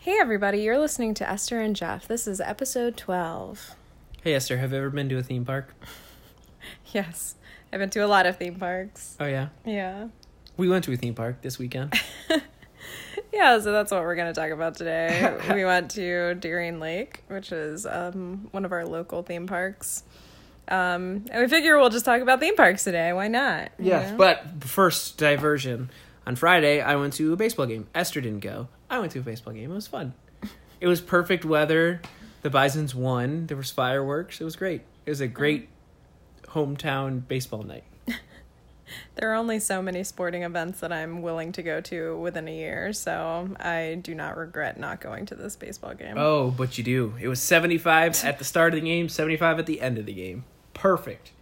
Hey, everybody, you're listening to Esther and Jeff. This is episode 12. Hey Esther, have you ever been to a theme park? Yes, I've been to a lot of theme parks. Oh yeah, Yeah. we went to a theme park this weekend. Yeah, so that's what we're going to talk about today. we went to Darien Lake, which is um, one of our local theme parks. Um, and we figure we'll just talk about theme parks today. Why not? you yes, know? but first diversion. On Friday, I went to a baseball game. Esther didn't go. I went to a baseball game. It was fun. It was perfect weather. The Bisons won. There was fireworks. It was great. It was a great hometown baseball night. there are only so many sporting events that I'm willing to go to within a year, so I do not regret not going to this baseball game. Oh, but you do. It was 75 at the start of the game, 75 at the end of the game. Perfect.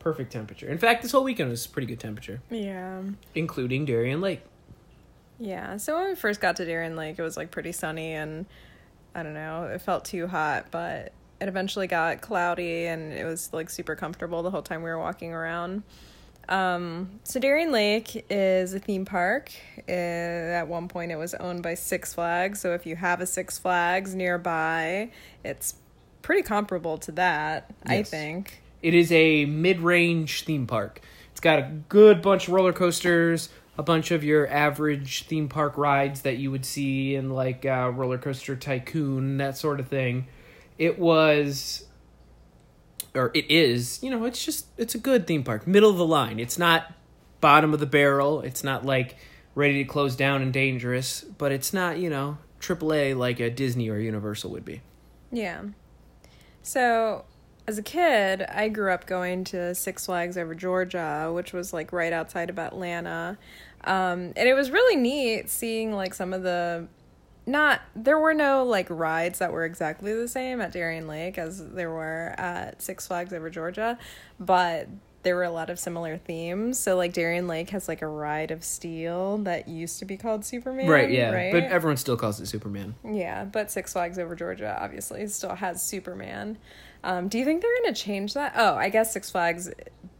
Perfect temperature. In fact, this whole weekend was pretty good temperature, Yeah. including Darien Lake. Yeah, so when we first got to Darien Lake, it was like pretty sunny and I don't know, it felt too hot, but it eventually got cloudy and it was like super comfortable the whole time we were walking around. Um, so Darien Lake is a theme park. Uh, at one point, it was owned by Six Flags. So if you have a Six Flags nearby, it's pretty comparable to that, I think. It is a mid-range theme park. It's got a good bunch of roller coasters, a bunch of your average theme park rides that you would see in like uh, Roller Coaster Tycoon, that sort of thing. It was, or it is, you know, it's just it's a good theme park, middle of the line. It's not bottom of the barrel. It's not like ready to close down and dangerous, but it's not you know AAA like a Disney or Universal would be. Yeah. So, as a kid, I grew up going to Six Flags over Georgia, which was like right outside of Atlanta. Um, and it was really neat seeing like some of the not there were no like rides that were exactly the same at Darien Lake as there were at Six Flags over Georgia, but there were a lot of similar themes. So like Darien Lake has like a ride of steel that used to be called Superman. right, yeah, Right. but everyone still calls it Superman. Yeah, but Six Flags Over Georgia obviously still has Superman. Um, do you think they're going to change that? Oh, I guess Six Flags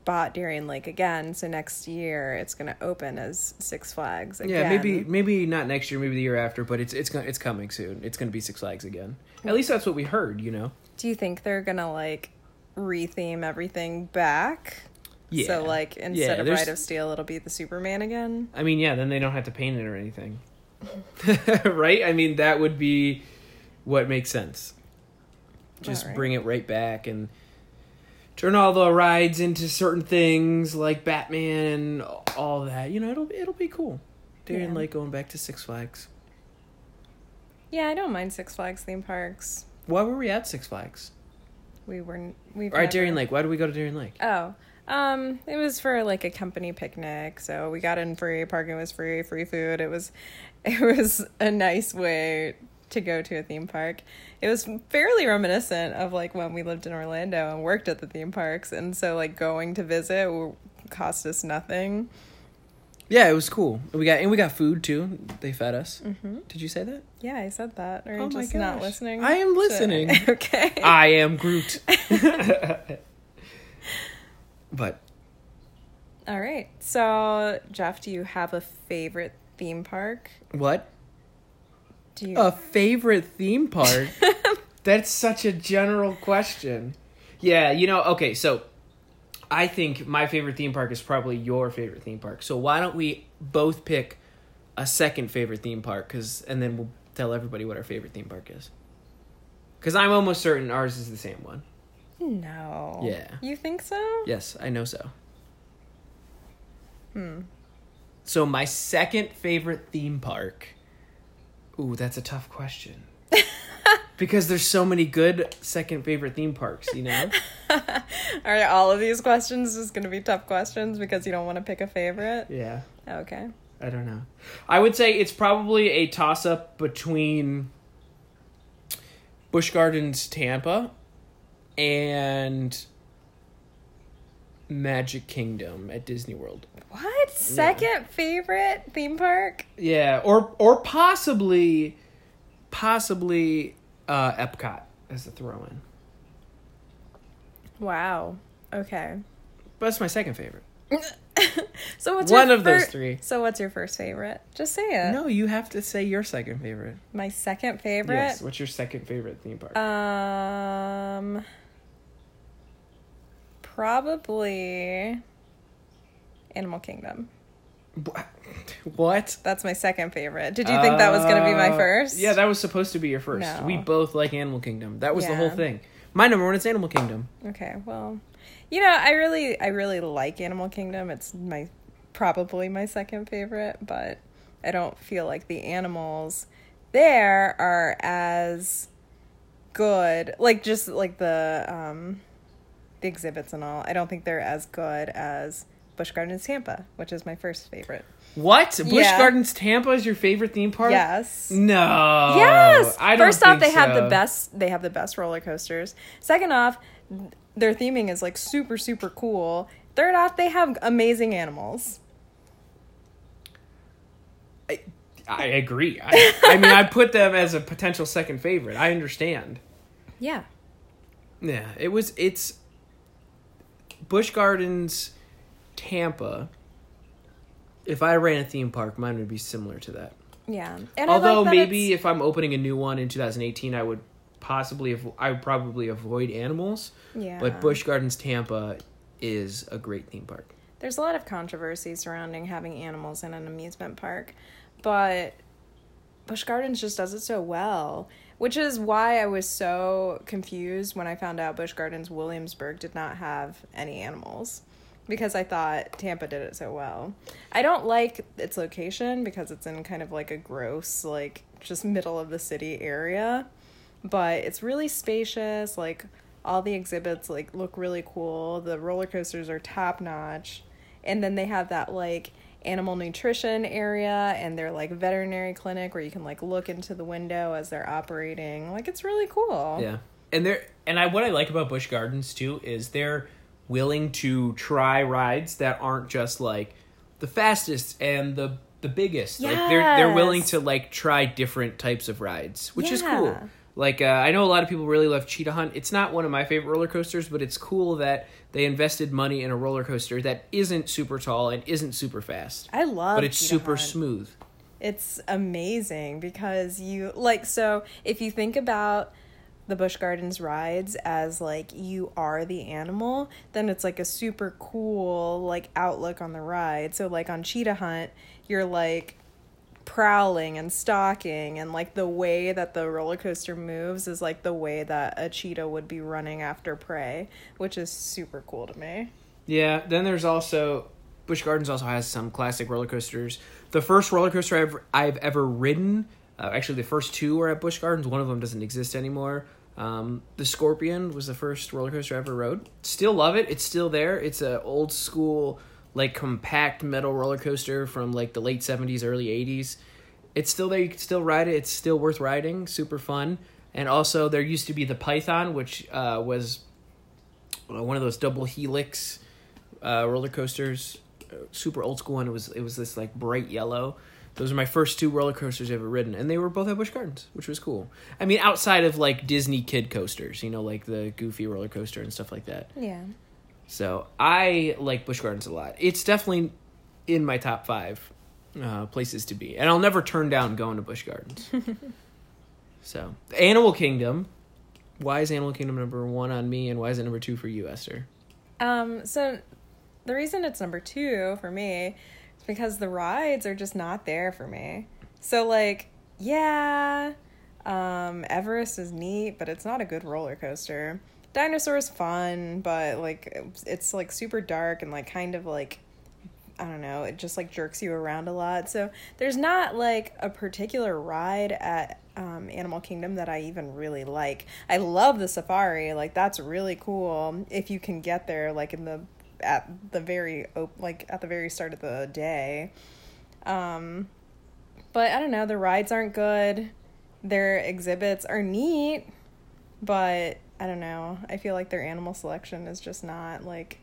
bought Darien Lake again, so next year it's going to open as Six Flags again. Yeah, maybe maybe not next year, maybe the year after, but it's it's gonna it's coming soon. It's gonna be Six Flags again. At least that's what we heard, you know. Do you think they're going to like retheme everything back? Yeah. So like Yeah, instead of there's- Ride of Steel, it'll be the Superman again. I mean, yeah, then they don't have to paint it or anything, right? I mean, that would be what makes sense. Just Alright. bring it right back and turn all the rides into certain things like Batman and all that. You know, it'll it'll be cool. Darien Yeah. Lake going back to Six Flags. Yeah, I don't mind Six Flags theme parks. Why were we at Six Flags? We weren't. we've All right, Darien Lake. Why did we go to Darien Lake? Oh, um, it was for like a company picnic, so we got in free. Parking was free, free food. It was, it was a nice way to go to a theme park. It was fairly reminiscent of like when we lived in Orlando and worked at the theme parks, and so like going to visit cost us nothing. Yeah, it was cool. We got and we got food too. They fed us. Mm-hmm. Did you say that? Yeah, I said that. Or Oh my just not listening. I am to- listening. okay. I am Groot. but All right. So, Jeff, do you have a favorite theme park? what? A favorite theme park? That's such a general question. Yeah, you know, okay, so I think my favorite theme park is probably your favorite theme park. So why don't we both pick a second favorite theme park cuz and then we'll tell everybody what our favorite theme park is. Cuz I'm almost certain ours is the same one. no. Yeah. You think so? Yes, I know so. Hmm. So my second favorite theme park. Ooh, that's a tough question. because there's so many good second favorite theme parks, you know? Are all of these questions just going to be tough questions because you don't want to pick a favorite? yeah, Okay. I don't know. I would say it's probably a toss up between Busch Gardens Tampa and Magic Kingdom at Disney World. What? Second favorite theme park? Yeah, or or possibly possibly uh Epcot as a throw in. Wow. Okay. But that's my second favorite. so what's One your of those three. So what's your first favorite? Just say it. No, you have to say your second favorite. My second favorite. Yes. What's your second favorite theme park? Um, probably Animal Kingdom. what? That's my second favorite. Did you think that was going to be my Uh, first? Yeah, that was supposed to be your first. No. We both like Animal Kingdom. That was the whole thing. My number one is Animal Kingdom. Okay, well, you know, I really, I really like Animal Kingdom. It's my probably my second favorite, but I don't feel like the animals there are as good. Like just like the um, the exhibits and all. I don't think they're as good as Busch Gardens Tampa, which is my first favorite. What? Busch Yeah. Gardens Tampa is your favorite theme park? Yes. No. Yes. I don't First off, they have the best. They have the best roller coasters. Second off, their theming is like super super cool. Third off, they have amazing animals. I agree. I, I mean, I put them as a potential second favorite. I understand. Yeah. Yeah, it was. It's Busch Gardens, Tampa. If I ran a theme park, mine would be similar to that. Yeah. And Although like that maybe it's- if I'm opening a new one in 2018, I would possibly I would probably avoid animals. yeah. But Busch Gardens Tampa is a great theme park. There's a lot of controversy surrounding having animals in an amusement park, but Busch Gardens just does it so well, which is why I was so confused when I found out Busch Gardens Williamsburg did not have any animals because I thought Tampa did it so well. I don't like its location because it's in kind of like a gross like just middle of the city area, but it's really spacious like all the exhibits like look really cool. The roller coasters are top notch. And then they have that like animal nutrition area and their like veterinary clinic where you can like look into the window as they're operating. Like it's really cool. Yeah, and they're and I what I like about Busch Gardens too is they're willing to try rides that aren't just like the fastest and the the biggest. Like they're they're willing to like try different types of rides, which is cool. Like uh, I know a lot of people really love Cheetah Hunt. It's not one of my favorite roller coasters, but it's cool that they invested money in a roller coaster that isn't super tall and isn't super fast, I love but it's Cheetah super Hunt. smooth. It's amazing because you like so if you think about the Busch Gardens rides as like you are the animal, then it's like a super cool like outlook on the ride. So like on Cheetah Hunt, you're like prowling and stalking and like the way that the roller coaster moves is like the way that a cheetah would be running after prey, which is super cool to me. Yeah, then there's also Busch Gardens also has some classic roller coasters. The first roller coaster I've I've ever ridden, uh, actually the first two were at Busch Gardens. One of them doesn't exist anymore. Um, the Scorpion was the first roller coaster I ever rode. Still love it. It's still there. It's a old school like compact metal roller coaster from like the late 70s early 80s. It's still there. You can still ride it. It's still worth riding. Super fun. And also there used to be the Python which uh, was uh, one of those double helix uh, roller coasters, uh, super old school one. It was it was this like bright yellow. Those are my first two roller coasters I've ever ridden, and they were both at Busch Gardens, which was cool. I mean, outside of like Disney kid coasters, you know, like the Goofy roller coaster and stuff like that. Yeah. So I like Busch Gardens a lot. It's definitely in my top five uh, places to be, and I'll never turn down going to Busch Gardens. so Animal Kingdom. Why is Animal Kingdom number one on me, and why is it number two for you, Esther? Um, so the reason it's number two for me is because the rides are just not there for me. So like, yeah, um, Everest is neat, but it's not a good roller coaster. Dinosaur's fun, but like it's, like super dark and like kind of like I don't know, it just like jerks you around a lot. So there's not like a particular ride at um, Animal Kingdom that I even really like. I love the safari, like that's really cool if you can get there like in the at the very op- like at the very start of the day. Um, but I don't know, the rides aren't good. Their exhibits are neat, but I don't know. I feel like their animal selection is just not like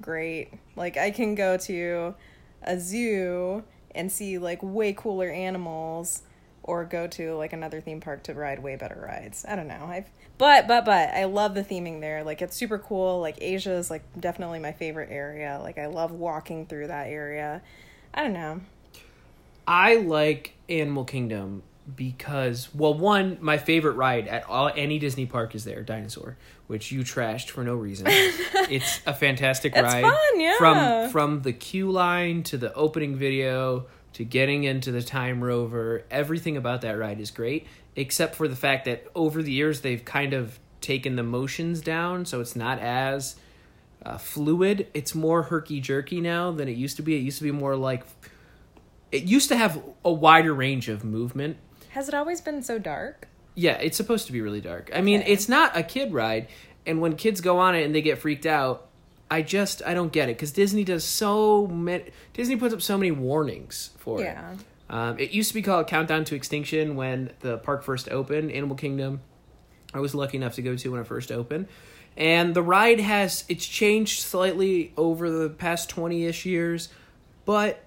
great. Like I can go to a zoo and see like way cooler animals or go to like another theme park to ride way better rides. I don't know. I've but but but I love the theming there. Like it's super cool. Like Asia is like definitely my favorite area. Like I love walking through that area. I don't know. I like Animal Kingdom because well one my favorite ride at all any disney park is there dinosaur which you trashed for no reason. It's a fantastic It's ride. fun, yeah. from from the queue line to the opening video to getting into the time rover everything about that ride is great except for the fact that over the years they've kind of taken the motions down so it's not as uh, fluid. It's more herky jerky now than it used to be. It used to be more like it used to have a wider range of movement Has it always been so dark? yeah, it's supposed to be really dark. I mean, Okay. it's not a kid ride, and when kids go on it and they get freaked out, I just I don't get it because Disney does so many. Disney puts up so many warnings for Yeah. it. Um, it used to be called Countdown to Extinction when the park first opened. Animal Kingdom, I was lucky enough to go to when it first opened, and the ride has it's changed slightly over the past twenty ish years, but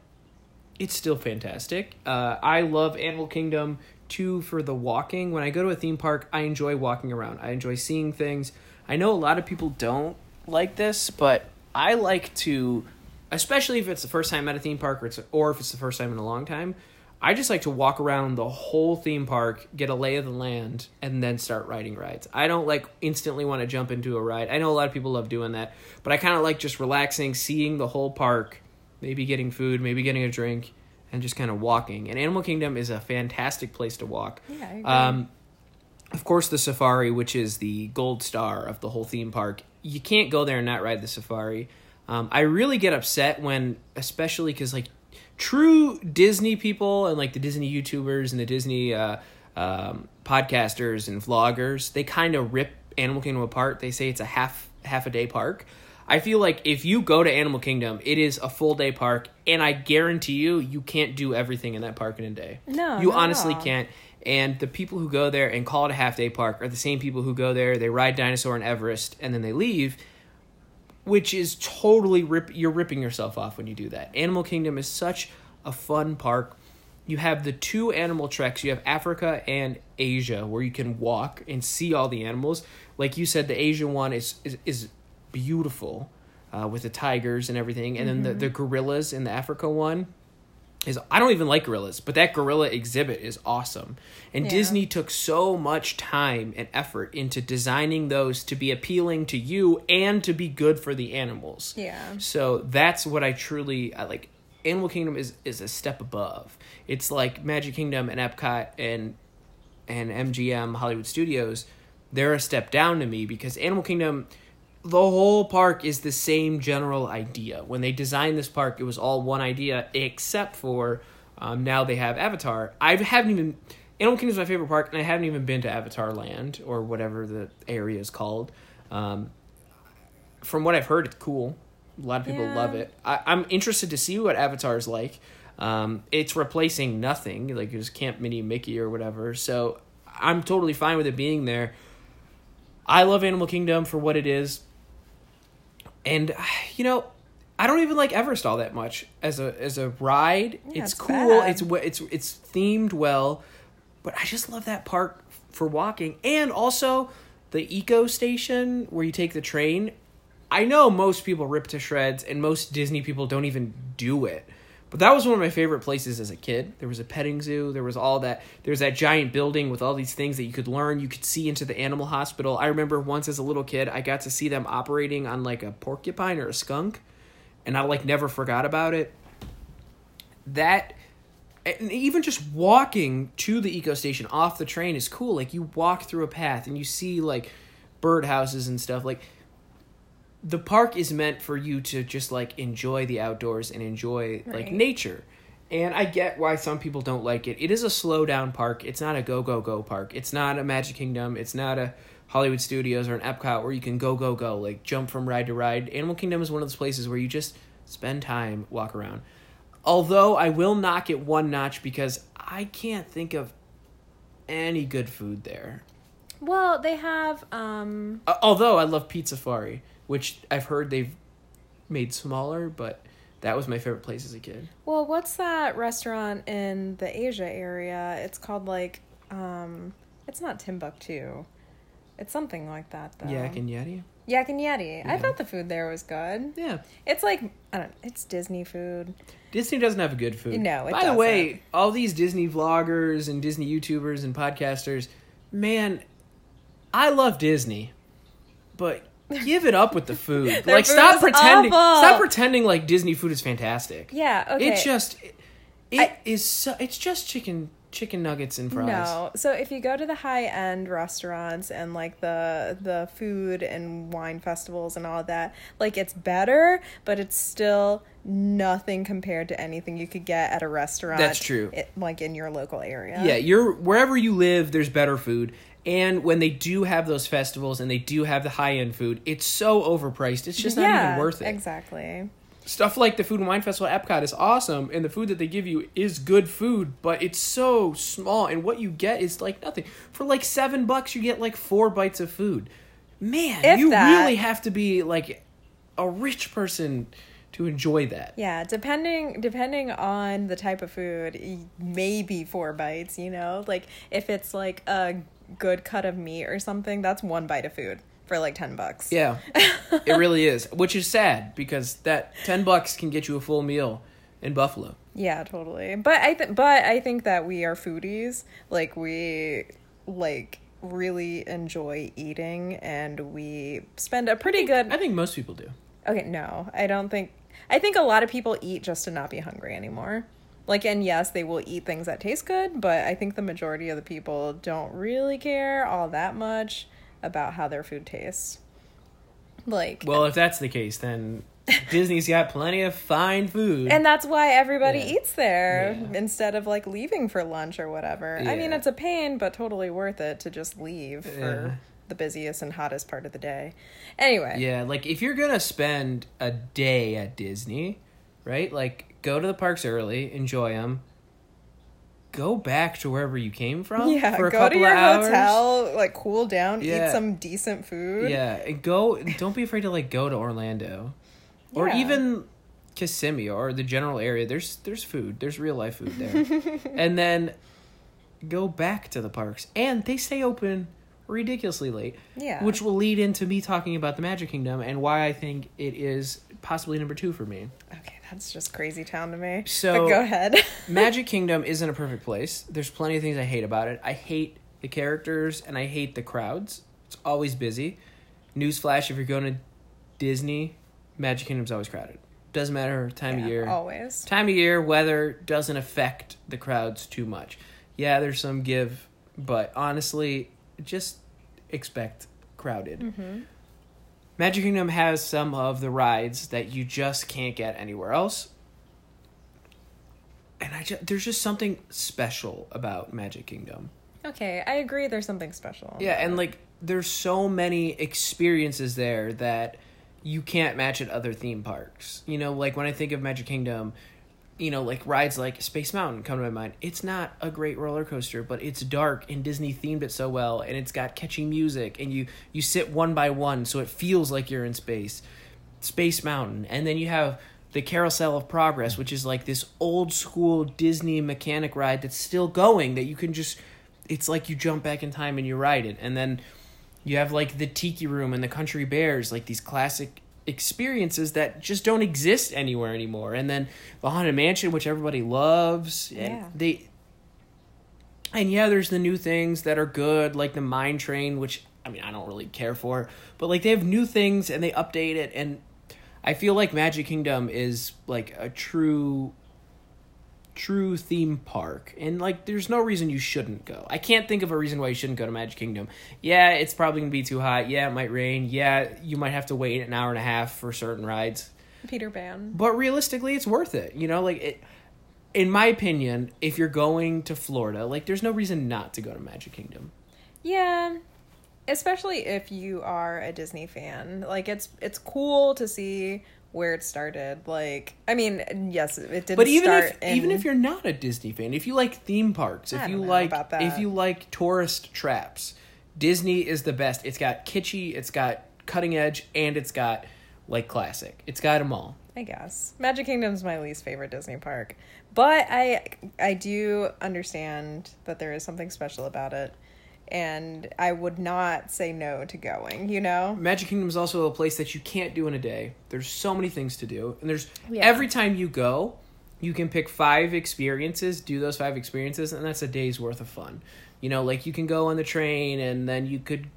it's still fantastic. Uh, I love Animal Kingdom too for the walking. When I go to a theme park, I enjoy walking around. I enjoy seeing things. I know a lot of people don't like this, but I like to, especially if it's the first time at a theme park or it's or if it's the first time in a long time. I just like to walk around the whole theme park, get a lay of the land, and then start riding rides. I don't like instantly want to jump into a ride. I know a lot of people love doing that, but I kind of like just relaxing, seeing the whole park, maybe getting food, maybe getting a drink, and just kind of walking. And Animal Kingdom is a fantastic place to walk. Yeah, I agree. Um, of course, the safari, which is the gold star of the whole theme park, you can't go there and not ride the safari. Um, I really get upset when, especially because like true Disney people and like the Disney YouTubers and the Disney uh, um, podcasters and vloggers, they kind of rip Animal Kingdom apart. They say it's a half half a day park. I feel like if you go to Animal Kingdom, it is a full day park, and I guarantee you, you can't do everything in that park in a day. No, you honestly can't. And the people who go there and call it a half day park are the same people who go there, they ride dinosaur and Everest, and then they leave, which is totally rip. You're ripping yourself off when you do that. Animal Kingdom is such a fun park. You have the two animal treks. You have Africa and Asia, where you can walk and see all the animals. Like you said, the Asian one is is, is beautiful uh, with the tigers and everything, and then the, the gorillas in the Africa one is I don't even like gorillas, but that gorilla exhibit is awesome. And Yeah. Disney took so much time and effort into designing those to be appealing to you and to be good for the animals. Yeah. So that's what I truly I like. Animal Kingdom is is a step above. It's like Magic Kingdom and Epcot and and MGM Hollywood Studios. They're a step down to me because Animal Kingdom, the whole park is the same general idea. When they designed this park, it was all one idea, except for um, now they have Avatar. I haven't even Animal Kingdom is my favorite park, and I haven't even been to Avatar Land or whatever the area is called. Um, from what I've heard, it's cool. A lot of people Yeah. love it. I, I'm interested to see what Avatar is like. Um, it's replacing nothing, like it's Camp Minnie Mickey or whatever. So I'm totally fine with it being there. I love Animal Kingdom for what it is, and uh, you know, I don't even like Everest all that much as a as a ride. Yeah, it's, it's cool. bad. It's it's it's themed well, but I just love that park for walking and also the eco station where you take the train. I know most people rip to shreds and most Disney people don't even do it. But that was one of my favorite places as a kid. There was a petting zoo, there was all that. There was that giant building with all these things that you could learn. You could see into the animal hospital. I remember once as a little kid, I got to see them operating on like a porcupine or a skunk, and I like never forgot about it. That and even just walking to the eco station off the train is cool. Like you walk through a path and you see like bird houses and stuff. Like the park is meant for you to just like enjoy the outdoors and enjoy like nature. And I get why some people don't like it. It is a slow down park. It's not a go go go park. It's not a Magic Kingdom. It's not a Hollywood Studios or an Epcot where you can go go go like jump from ride to ride. Animal Kingdom is one of those places where you just spend time, walk around. Although I will knock it one notch because I can't think of any good food there. Well, they have um Uh, although I love Pizza Safari, which I've heard they've made smaller, but That was my favorite place as a kid. Well, what's that restaurant in the Asia area? It's called like um it's not Timbuktu. It's something like that though. Yak and Yeti. Yak and Yeti. I thought the food there was good. Yeah. It's like I don't it's Disney food. Disney doesn't have good food. No, it By the way, all these Disney vloggers and Disney YouTubers and podcasters, man, I love Disney, but give it up with the food. Like, food stop is pretending. awful. Stop pretending like Disney food is fantastic. Yeah, okay. It just, it I- is So, it's just chicken, chicken nuggets and fries. No. So if you go to the high end restaurants and like the the food and wine festivals and all that, like it's better, but it's still nothing compared to anything you could get at a restaurant. That's true. i- like in your local area. Yeah, you're wherever you live, there's better food. And when they do have those festivals and they do have the high end food, it's so overpriced. It's just not Yeah, even worth it. Exactly. stuff like the food and wine festival at epcot is awesome and the food that they give you is good food but it's so small and what you get is like nothing for like seven bucks you get like four bites of food man If you that. really have to be like a rich person to enjoy that Yeah, depending depending on the type of food, maybe four bites. You know, like if it's like a good cut of meat or something, that's one bite of food for like ten bucks. yeah it really is which is sad because that 10 bucks can get you a full meal in buffalo Yeah, totally. But I th- but I think that we are foodies. Like we like really enjoy eating and we spend a pretty good i think most people do Okay, no. I don't think I think a lot of people eat just to not be hungry anymore. Like and yes, they will eat things that taste good, but I think the majority of the people don't really care all that much about how their food tastes. Like well if that's the case then disney's got plenty of fine food And that's why everybody Yeah. eats there Yeah. instead of like leaving for lunch or whatever. I mean, it's a pain, but totally worth it to just leave Yeah. for the busiest and hottest part of the day. Anyway, Yeah, like if you're gonna spend a day at Disney, right? Like go to the parks early, enjoy them. Go back to wherever you came from yeah, for a go couple to your of hours. hotel, like cool down, Yeah. eat some decent food. Yeah, and go. Don't be afraid to like go to Orlando, or Yeah. even Kissimmee or the general area. There's there's food. There's real life food there, and then go back to the parks, and they stay open ridiculously late. Yeah. which will lead into me talking about the Magic Kingdom and why I think it is possibly number two for me. Okay, that's just crazy town to me. So- but go ahead. Magic Kingdom isn't a perfect place. There's plenty of things I hate about it. I hate the characters and I hate the crowds. It's always busy. Newsflash: If you're going to Disney, Magic Kingdom's always crowded. Doesn't matter time Yeah, of year. always. Time of year, weather doesn't affect the crowds too much. Yeah, there's some give, but honestly, just expect crowded. Mm-hmm. Magic Kingdom has some of the rides that you just can't get anywhere else. And I just, there's just something special about Magic Kingdom. Okay, I agree. There's something special. Yeah, and like there's so many experiences there that you can't match at other theme parks. You know, like when I think of Magic Kingdom, you know, like rides like Space Mountain come to my mind. It's not a great roller coaster, but it's dark and Disney themed it so well and it's got catchy music and you you sit one by one so it feels like you're in space. Space Mountain. And then you have the Carousel of Progress, which is like this old school Disney mechanic ride that's still going that you can just it's like you jump back in time and you ride it. And then you have like the Tiki Room and the Country Bears, like these classic experiences that just don't exist anywhere anymore. And then the Haunted Mansion, which everybody loves. And Yeah. they and yeah, there's the new things that are good, like the Mine Train, which I mean I don't really care for, but like they have new things and they update it, and I feel like Magic Kingdom is like a true, true theme park, and like there's no reason you shouldn't go. I can't think of a reason why you shouldn't go to Magic Kingdom. Yeah, it's probably gonna be too hot. Yeah, it might rain. Yeah, you might have to wait an hour and a half for certain rides Peter Pan. but realistically it's worth it you know like it in my opinion if you're going to florida like there's no reason not to go to magic kingdom Yeah. Especially if you are a Disney fan. Like it's it's cool to see where it started. Like I mean, yes, it didn't but even start if in, even if you're not a disney fan if you like theme parks if you like if you like tourist traps disney is the best. It's got kitschy it's got cutting edge and it's got like classic. It's got them all. I guess. Magic Kingdom's my least favorite Disney park, but I I do understand that there is something special about it, and I would not say no to going. You know, Magic Kingdom is also a place that you can't do in a day. There's so many things to do, and there's Yeah. every time you go, you can pick five experiences, do those five experiences, and that's a day's worth of fun. You know, like you can go on the train, and then you could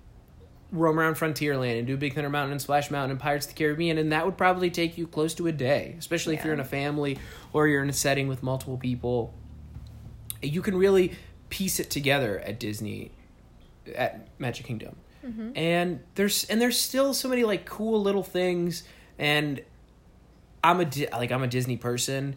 roam around Frontierland and do Big Thunder Mountain and Splash Mountain and Pirates of the Caribbean, and that would probably take you close to a day, especially if you're in a family or you're in a setting with multiple people. You can really piece it together at Disney, at Magic Kingdom, mm-hmm. and there's and there's still so many like cool little things, and I'm a like I'm a Disney person.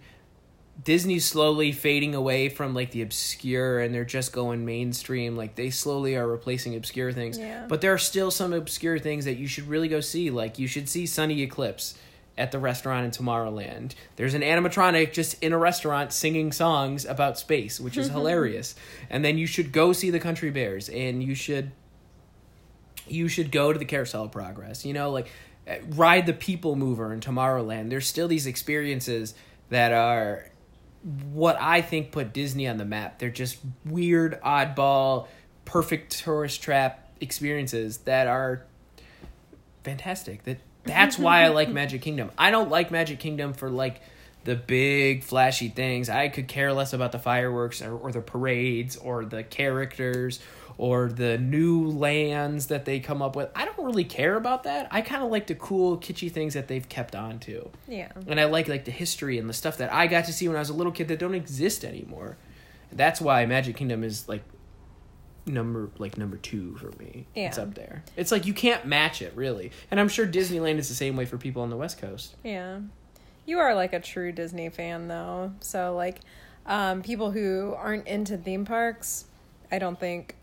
Disney's slowly fading away from like the obscure and they're just going mainstream. Like they slowly are replacing obscure things. Yeah. But there are still some obscure things that you should really go see. Like you should see Sonny Eclipse at the restaurant in Tomorrowland. There's an animatronic just in a restaurant singing songs about space, which is hilarious. And then you should go see the Country Bears and you should you should go to the Carousel of Progress. You know, like uh, ride the People Mover in Tomorrowland. There's still these experiences that are what I think put Disney on the map. They're just weird, oddball, perfect tourist trap experiences that are fantastic. That that's why I like Magic Kingdom. I don't like Magic Kingdom for like the big flashy things. I could care less about the fireworks or, or the parades or the characters or the new lands that they come up with. I don't really care about that. I kind of like the cool kitschy things that they've kept on to. yeah, And I like like the history and the stuff that I got to see when I was a little kid that don't exist anymore. That's why Magic Kingdom is like number like number two for me. Yeah. It's up there. It's like you can't match it really. And I'm sure Disneyland is the same way for people on the West Coast. yeah. You are like a true Disney fan, though. So like, um, people who aren't into theme parks, I don't think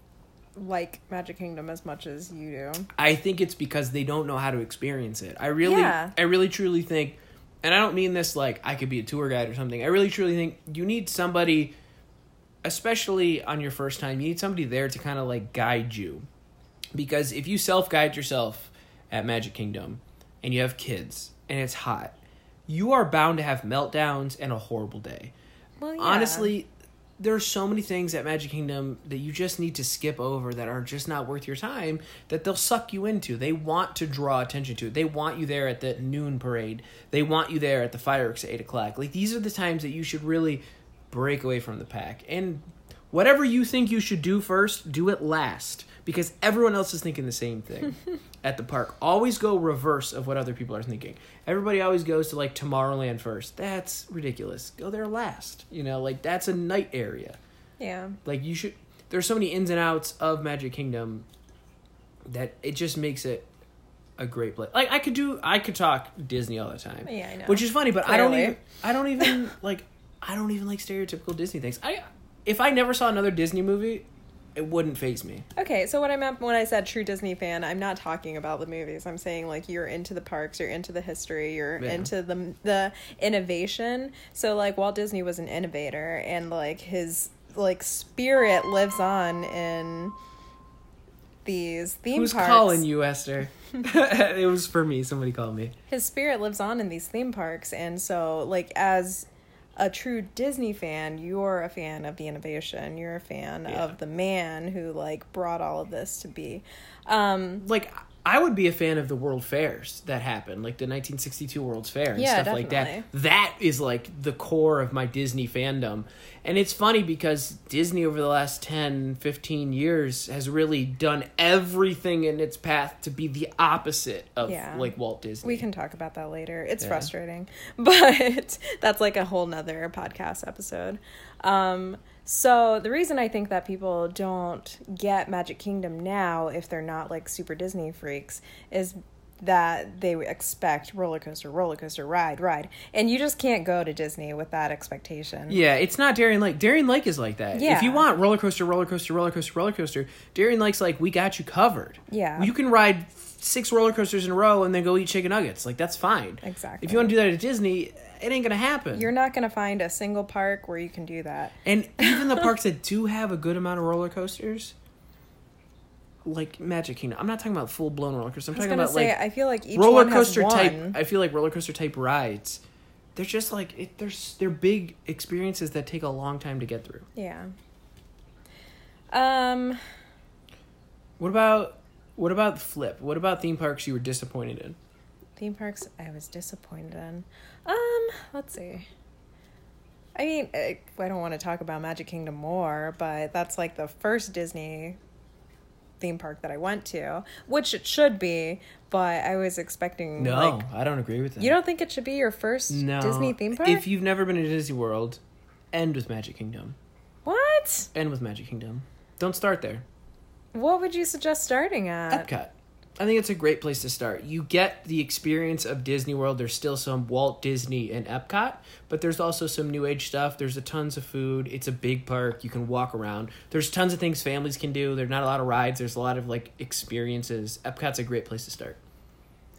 like Magic Kingdom as much as you do. I think it's because they don't know how to experience it. I really Yeah. I really truly think and I don't mean this like I could be a tour guide or something. I really truly think you need somebody especially on your first time, you need somebody there to kind of like guide you. Because if you self-guide yourself at Magic Kingdom and you have kids and it's hot, you are bound to have meltdowns and a horrible day. Well, yeah. Honestly, there are so many things at Magic Kingdom that you just need to skip over that are just not worth your time that they'll suck you into. They want to draw attention to it. They want you there at the noon parade. They want you there at the fireworks at eight o'clock. Like these are the times that you should really break away from the pack. And whatever you think you should do first, do it last. Because everyone else is thinking the same thing at the park. Always go reverse of what other people are thinking. Everybody always goes to like Tomorrowland first. That's ridiculous. Go there last. You know, like that's a night area. yeah, Like you should there's so many ins and outs of Magic Kingdom that it just makes it a great place. Like I could do I could talk Disney all the time. Yeah, I know. Which is funny, but I don't even I don't even like I don't even like stereotypical Disney things. I if I never saw another Disney movie, it wouldn't phase me. Okay, so what I meant when I said true Disney fan, I'm not talking about the movies. I'm saying like you're into the parks, you're into the history, you're Yeah. into the the innovation. So like Walt Disney was an innovator and like his like spirit lives on in these theme Who's parks. calling you, Esther? it was for me. Somebody called me. His spirit lives on in these theme parks and so like as a true Disney fan, you're a fan of the innovation. You're a fan Yeah. of the man who like brought all of this to be. Um Like I would be a fan of the World Fairs that happened, like the 1962 World's Fair and Yeah, stuff like that. That is like the core of my Disney fandom. And it's funny because Disney over the last 10, 15 years has really done everything in its path to be the opposite of Yeah. like Walt Disney. We can talk about that later. It's Yeah. frustrating, but that's like a whole nother podcast episode. Um, so the reason I think that people don't get Magic Kingdom now, if they're not like super Disney freaks, is that they expect roller coaster, roller coaster, ride, ride, and you just can't go to Disney with that expectation. Yeah, it's not Darien Lake. Darien Lake is like that. Yeah. If you want roller coaster, roller coaster, roller coaster, roller coaster, Darien Lake's like we got you covered. Yeah. You can ride six roller coasters in a row and then go eat chicken nuggets. Like that's fine. Exactly. If you want to do that at Disney, it ain't gonna happen. You're not gonna find a single park where you can do that. and even the parks that do have a good amount of roller coasters, like Magic Kingdom. I'm not talking about full blown roller coaster. I'm talking about say like I feel like each roller one coaster one. type. I feel like roller coaster type rides. They're just like it, they're they're big experiences that take a long time to get through. Yeah. Um. What about what about flip? What about theme parks you were disappointed in? Theme parks I was disappointed in. Um, let's see. I mean, I don't want to talk about Magic Kingdom more, but that's like the first Disney theme park that I went to, which it should be, but I was expecting No, like I don't agree with that. you don't think it should be your first no. Disney theme park? If you've never been to Disney World, end with Magic Kingdom. what? End with Magic Kingdom. Don't start there. What would you suggest starting at? Epcot. I think it's a great place to start. You get the experience of Disney World. There's still some Walt Disney and Epcot, but there's also some new age stuff. There's a tons of food. It's a big park. You can walk around. There's tons of things families can do. There's not a lot of rides. There's a lot of like experiences. Epcot's a great place to start.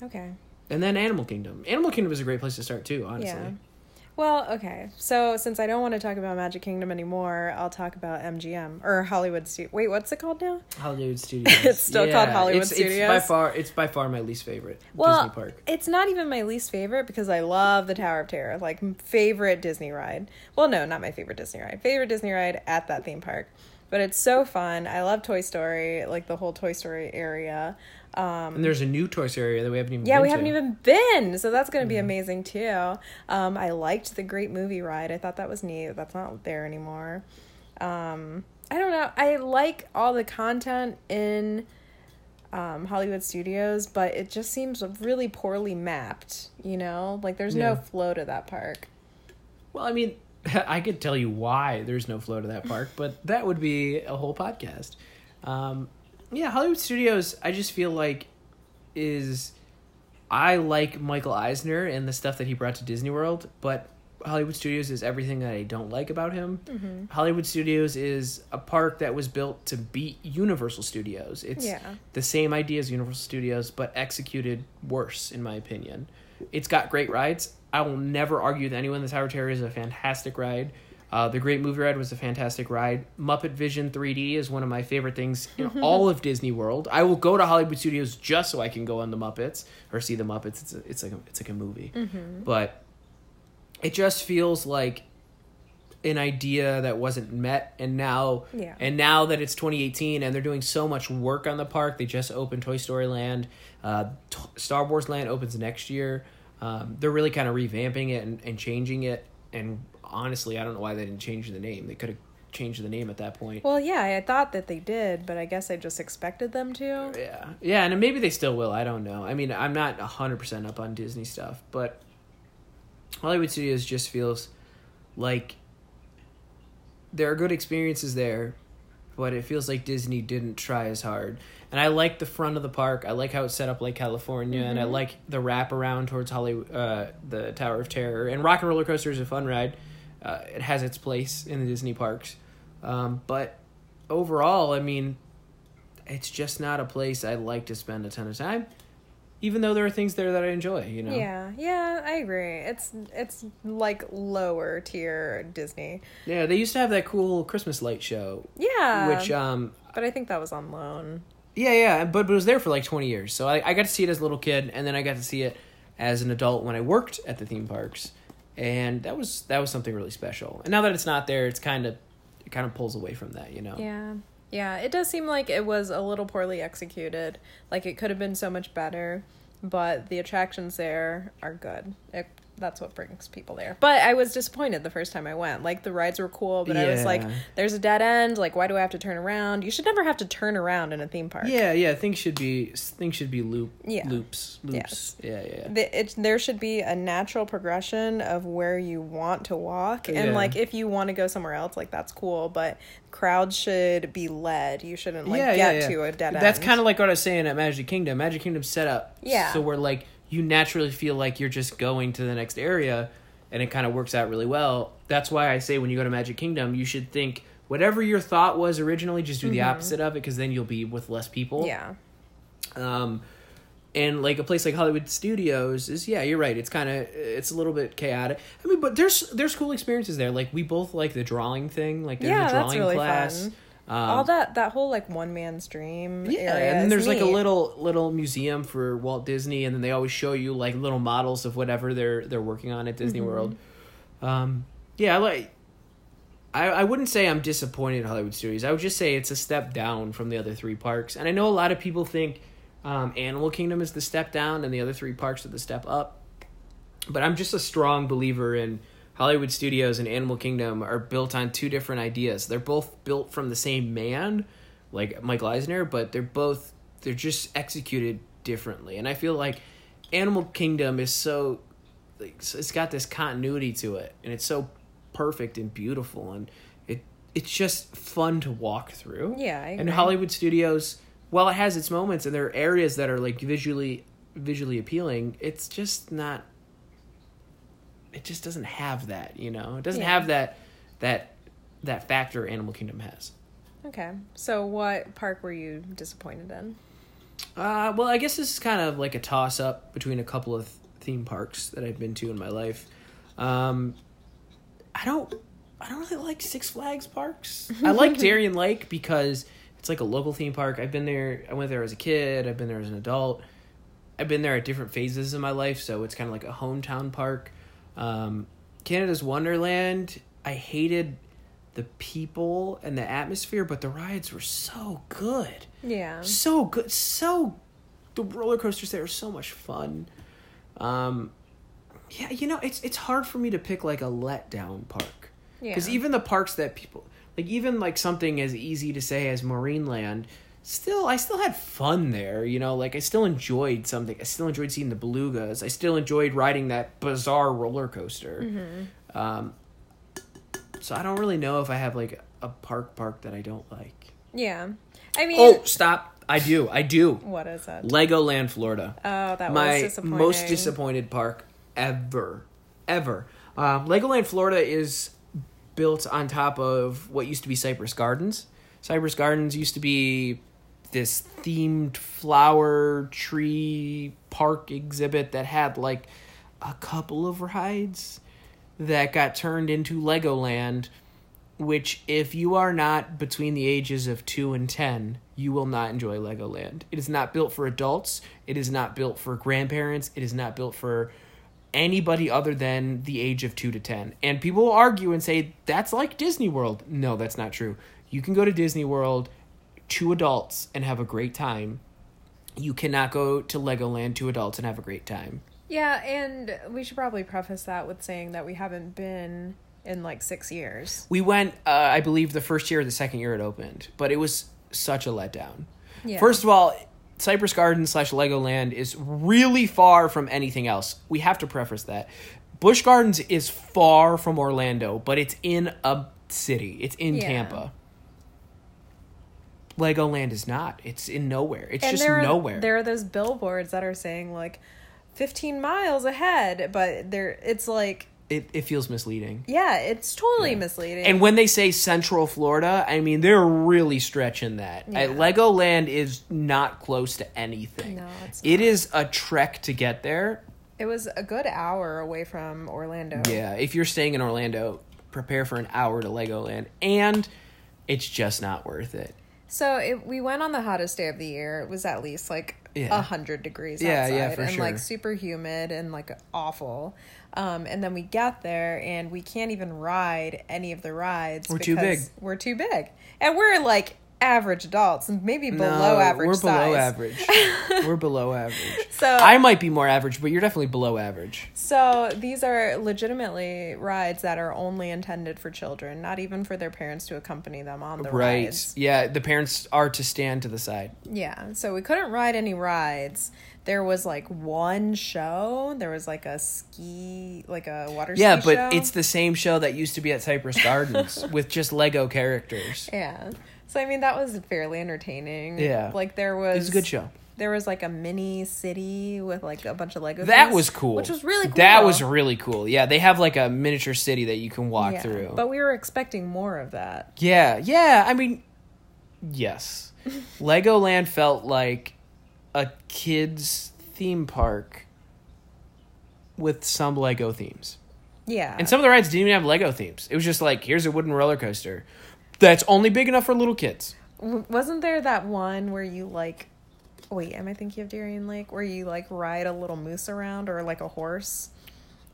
Okay. And then Animal Kingdom. Animal Kingdom is a great place to start too, honestly. Yeah. Well, okay. So since I don't want to talk about Magic Kingdom anymore, I'll talk about MGM or Hollywood Stu- Wait, what's it called now? Hollywood Studios. It's still called Hollywood it's, It's by far it's by far my least favorite Well, Disney park. it's not even my least favorite because I love the Tower of Terror, like favorite Disney ride. Well, no, not my favorite Disney ride. Favorite Disney ride at that theme park. But it's so fun. I love Toy Story, like the whole Toy Story area. Um, And there's a new Toy Story area that we haven't even yeah, we to. haven't even been, so that's going to be amazing too. Um, I liked the Great Movie Ride. I thought that was neat. That's not there anymore. Um, I don't know. I like all the content in um, Hollywood Studios, but it just seems really poorly mapped. You know, like there's Yeah. no flow to that park. Well, I mean, I could tell you why there's no flow to that park, but that would be a whole podcast. Um, yeah, Hollywood Studios, I just feel like is I like Michael Eisner and the stuff that he brought to Disney World, but Hollywood Studios is everything that I don't like about him. Mm-hmm. Hollywood Studios is a park that was built to beat Universal Studios. It's Yeah. the same idea as Universal Studios, but executed worse, in my opinion. It's got great rides. I will never argue with anyone. The Tower of Terror is a fantastic ride. Uh, the Great Movie Ride was a fantastic ride. Muppet Vision 3D is one of my favorite things in all of Disney World. I will go to Hollywood Studios just so I can go on the Muppets or see the Muppets. It's a, it's like a, it's like a movie, but it just feels like an idea that wasn't met and now Yeah. and now that it's 2018 and they're doing so much work on the park they just opened toy story land uh, T- star wars land opens next year um, they're really kind of revamping it and, and changing it and honestly i don't know why they didn't change the name. They could have changed the name at that point. Well, yeah, I thought that they did, but I guess I just expected them to. yeah. Yeah and maybe they still will. I don't know. I mean i'm not 100% up on disney stuff but hollywood studios just feels like there are good experiences there but it feels like disney didn't try as hard. And i like the front of the park. I like how it's set up like california and i like the wrap around towards hollywood uh, the tower of terror. And rock and roller coaster is a fun ride uh, it has its place in the disney parks um, but overall i mean it's just not a place I'd like to spend a ton of time, even though there are things there that I enjoy. You know. Yeah, yeah, I agree. It's it's like lower tier Disney. Yeah. They used to have that cool Christmas light show, Yeah, which um. but I think that was on loan. Yeah, yeah, but, but it was there for like twenty years, so I, I got to see it as a little kid, and then I got to see it as an adult when I worked at the theme parks, and that was that was something really special. And now that it's not there, it's kind of it kind of pulls away from that, you know. Yeah. Yeah, it does seem like it was a little poorly executed. Like it could have been so much better, but the attractions there are good. It, that's what brings people there. But I was disappointed the first time I went. Like the rides were cool, but I was like, there's a dead end. Like why do I have to turn around? You should never have to turn around in a theme park. Yeah, yeah. Things should be things should be loop Yeah. loops loops. Yes. Yeah, yeah. yeah. The, it, there should be a natural progression of where you want to walk and Yeah. like if you want to go somewhere else like that's cool but crowds should be led you shouldn't like get to a dead end That's kind of like what I was saying at Magic Kingdom. Magic Kingdom set up Yeah. so we're like you naturally feel like you're just going to the next area, and it kind of works out really well. That's why I say when you go to Magic Kingdom, you should think whatever your thought was originally, just do the opposite of it, because then you'll be with less people. Mm-hmm. yeah Um, and like a place like Hollywood Studios is yeah, you're right. It's kind of it's a little bit chaotic. I mean, but there's there's cool experiences there. Like we both like the drawing thing. Like there's Yeah, a drawing really class. fun. Um, All that that whole like one man's dream. yeah, area and then there's like a little little museum for Walt Disney, and then they always show you like little models of whatever they're they're working on at Disney Mm-hmm. World. Um, yeah, I like. I, I wouldn't say I'm disappointed in Hollywood Studios. I would just say it's a step down from the other three parks. And I know a lot of people think um, Animal Kingdom is the step down and the other three parks are the step up. But I'm just a strong believer in Hollywood Studios and Animal Kingdom are built on two different ideas. They're both built from the same man, like Michael Eisner, but they're both they're just executed differently. And I feel like Animal Kingdom is so like, it's got this continuity to it and it's so perfect and beautiful and it it's just fun to walk through. Yeah, I And. Hollywood Studios, while it has its moments and there are areas that are like visually visually appealing, it's just not it just doesn't have that, you know. It doesn't Yeah. have that that that factor Animal Kingdom has. Okay. So what park were you disappointed in? Uh, well, I guess this is kind of like a toss up between a couple of theme parks that I've been to in my life. Um, I don't, I don't really like Six Flags parks. I like Darien Lake because it's like a local theme park. I've been there. I went there as a kid. I've been there as an adult. I've been there at different phases in my life, so it's kind of like a hometown park. Um, Canada's Wonderland. I hated the people and the atmosphere, but the rides were so good Yeah. so good so the roller coasters there are so much fun um yeah you know it's it's hard for me to pick like a letdown park because even the parks that people like even like something as easy to say as marineland still i still had fun there you know like i still enjoyed something i still enjoyed seeing the belugas i still enjoyed riding that bizarre roller coaster Mm-hmm. um so i don't really know if i have like a park park that i don't like Yeah. I mean, Oh, stop! I do, I do. what is it? Legoland, Florida. Oh, that was My disappointing. most disappointed park ever, ever. Um, Legoland, Florida is built on top of what used to be Cypress Gardens. Cypress Gardens used to be this themed flower tree park exhibit that had like a couple of rides that got turned into Legoland which if you are not between the ages of 2 and 10 you will not enjoy legoland. It is not built for adults. It is not built for grandparents. It is not built for anybody other than the age of 2 to 10 and people will argue and say that's like disney world. No that's not true. You can go to disney world two adults and have a great time you cannot go to legoland two adults and have a great time Yeah, and we should probably preface that with saying that we haven't been in like six years. We went, uh, I believe, the first year or the second year it opened, but it was such a letdown. Yeah. First of all, Cypress Garden slash Legoland is really far from anything else. We have to preface that. Busch Gardens is far from Orlando, but it's in a city. It's in Yeah. Tampa. Legoland is not. It's in nowhere. It's and just there are, nowhere. There are those billboards that are saying like 15 miles ahead, but there it's like it, it feels misleading. yeah, it's totally misleading. And when they say Central Florida, I mean they're really stretching that. Yeah. Uh, Legoland is not close to anything. No, it's not. It is a trek to get there. it was a good hour away from Orlando. Yeah, if you're staying in Orlando, prepare for an hour to Legoland, and it's just not worth it. So it, we went on the hottest day of the year. It was at least like a Yeah. hundred degrees Yeah, outside, yeah, and like super humid and like awful. Um, and then we get there and we can't even ride any of the rides. We're too because big. We're too big, and we're like average adults, maybe below No, average. We're below size. average. we're below average. So I might be more average, but you're definitely below average. So these are legitimately rides that are only intended for children, not even for their parents to accompany them on the right. rides. Yeah, the parents are to stand to the side. Yeah, so we couldn't ride any rides. There was like one show. There was like a ski, like a water Yeah, but show. it's the same show that used to be at Cypress Gardens with just Lego characters. yeah. So I mean that was fairly entertaining. Yeah. like there was It was a good show. There was like a mini city with like a bunch of Lego. That things, was cool. which was really cool. That was really cool. Yeah, they have like a miniature city that you can walk Yeah, through. But we were expecting more of that. yeah, yeah. I mean, yes. Legoland felt like a kids theme park with some Lego themes. Yeah, And some of the rides didn't even have Lego themes. It was just like, here's a wooden roller coaster. That's only big enough for little kids. Wasn't there that one where you like wait am i thinking of darien lake where you like ride a little moose around or like a horse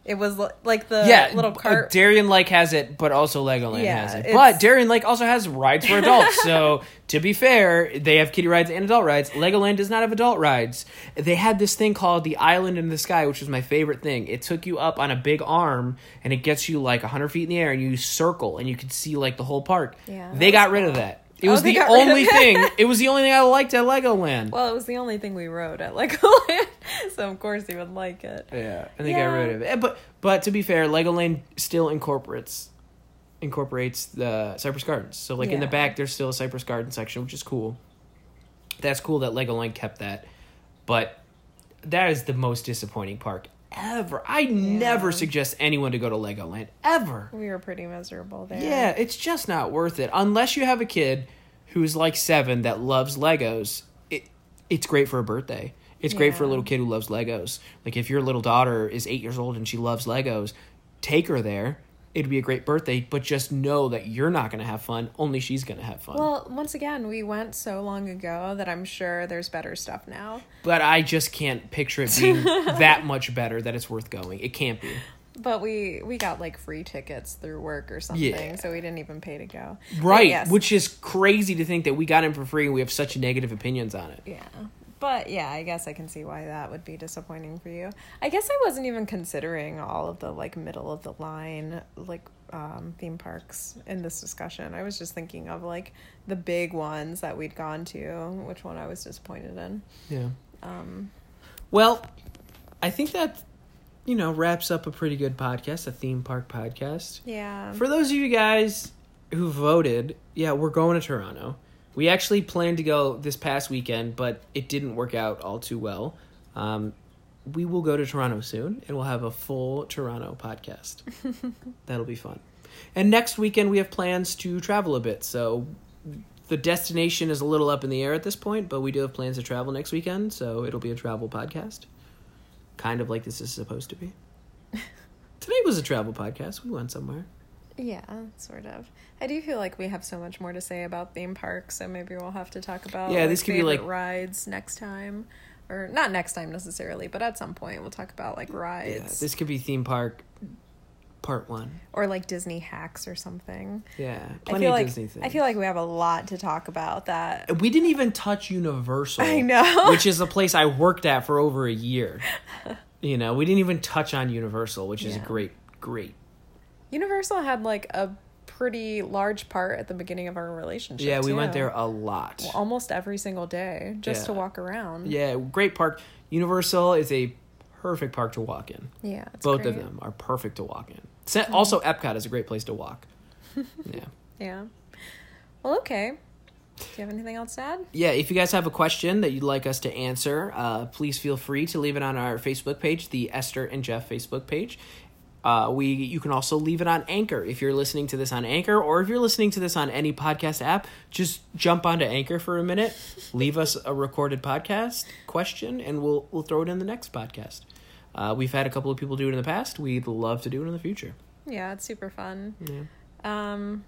it was like the yeah, little uh, cart Darien Lake has it, but also Legoland Yeah, has it. But Darien Lake also has rides for adults. so to be fair, they have kiddie rides and adult rides. Legoland does not have adult rides. They had this thing called the Island in the Sky, which was my favorite thing. It took you up on a big arm and it gets you like hundred feet in the air, and you circle and you could see like the whole park. Yeah, they got was rid of that. It Oh, was they the got rid of only thing. It was the only thing I liked at Legoland. well it was the only thing we rode at legoland so of course he would like it Yeah, and they Yeah. got rid of it. Eh, But but to be fair, Legoland still incorporates incorporates the Cypress Gardens. So like in the back, there's still a Cypress Garden section, which is cool. That's cool that Legoland kept that, but that is the most disappointing park ever. I never suggest anyone to go to Legoland ever. we were pretty miserable there Yeah, it's just not worth it unless you have a kid who's like seven that loves Legos. It it's great for a birthday. It's great for a little kid who loves Legos. Like if your little daughter is eight years old and she loves Legos, take her there. It'd be a great birthday, but just know that you're not gonna have fun. Only she's gonna have fun. well once again we went so long ago that i'm sure there's better stuff now but I just can't picture it being that much better that it's worth going. It can't be. but we we got like free tickets through work or something Yeah. so we didn't even pay to go Right. yes. Which is crazy to think that we got in for free and we have such negative opinions on it. Yeah. But yeah, I guess I can see why that would be disappointing for you. I guess I wasn't even considering all of the like middle of the line like um, theme parks in this discussion. I was just thinking of like the big ones that we'd gone to, which one I was disappointed in. Yeah. Um, Well, I think that you know wraps up a pretty good podcast, a theme park podcast. yeah. For those of you guys who voted, yeah, we're going to Toronto. We actually planned to go this past weekend, but it didn't work out all too well. Um, we will go to Toronto soon, and we'll have a full Toronto podcast. That'll be fun. And next weekend we have plans to travel a bit. So the destination is a little up in the air at this point, but we do have plans to travel next weekend, so it'll be a travel podcast. Kind of like this is supposed to be. Today was a travel podcast. We went somewhere. Yeah, sort of. I do feel like we have so much more to say about theme parks, so maybe we'll have to talk about Yeah, like, this could be, like- rides next time. Or not next time necessarily, but at some point we'll talk about like rides. Yeah, this could be theme park part one. or like Disney hacks or something. Yeah, I plenty feel of like Disney things. I feel like we have a lot to talk about that. we didn't even touch Universal. I know. which is a place I worked at for over a year. You know, we didn't even touch on Universal, which is Yeah. great, great. Universal had like a pretty large part at the beginning of our relationship. Yeah, we too. went there a lot. Well, almost every single day just to walk around. Yeah, great park. Universal is a perfect park to walk in. Yeah, it's Both of them are perfect to walk in. Also, Epcot is a great place to walk. yeah. Yeah. Well, okay. Do you have anything else to add? Yeah, if you guys have a question that you'd like us to answer, uh, please feel free to leave it on our Facebook page, the Esther and Jeff Facebook page. Uh, we you can also leave it on Anchor if you're listening to this on Anchor, or if you're listening to this on any podcast app. Just jump onto Anchor for a minute, leave us a recorded podcast question, and we'll we'll throw it in the next podcast. Uh, we've had a couple of people do it in the past. We'd love to do it in the future. Yeah, it's super fun. Yeah. Um,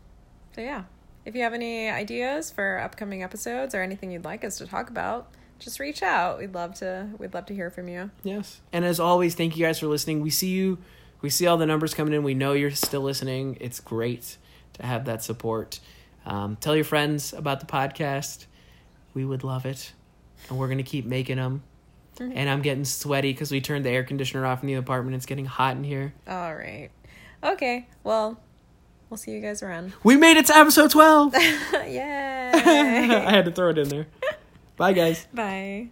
so yeah, if you have any ideas for upcoming episodes or anything you'd like us to talk about, just reach out. We'd love to. We'd love to hear from you. Yes. And as always, thank you guys for listening. We see you. We see all the numbers coming in. We know you're still listening. It's great to have that support. Um, tell your friends about the podcast. We would love it. And we're going to keep making them. And I'm getting sweaty because we turned the air conditioner off in the apartment. It's getting hot in here. All right. Okay. Well, we'll see you guys around. We made it to episode 12. Yay! I had to throw it in there. Bye, guys. Bye.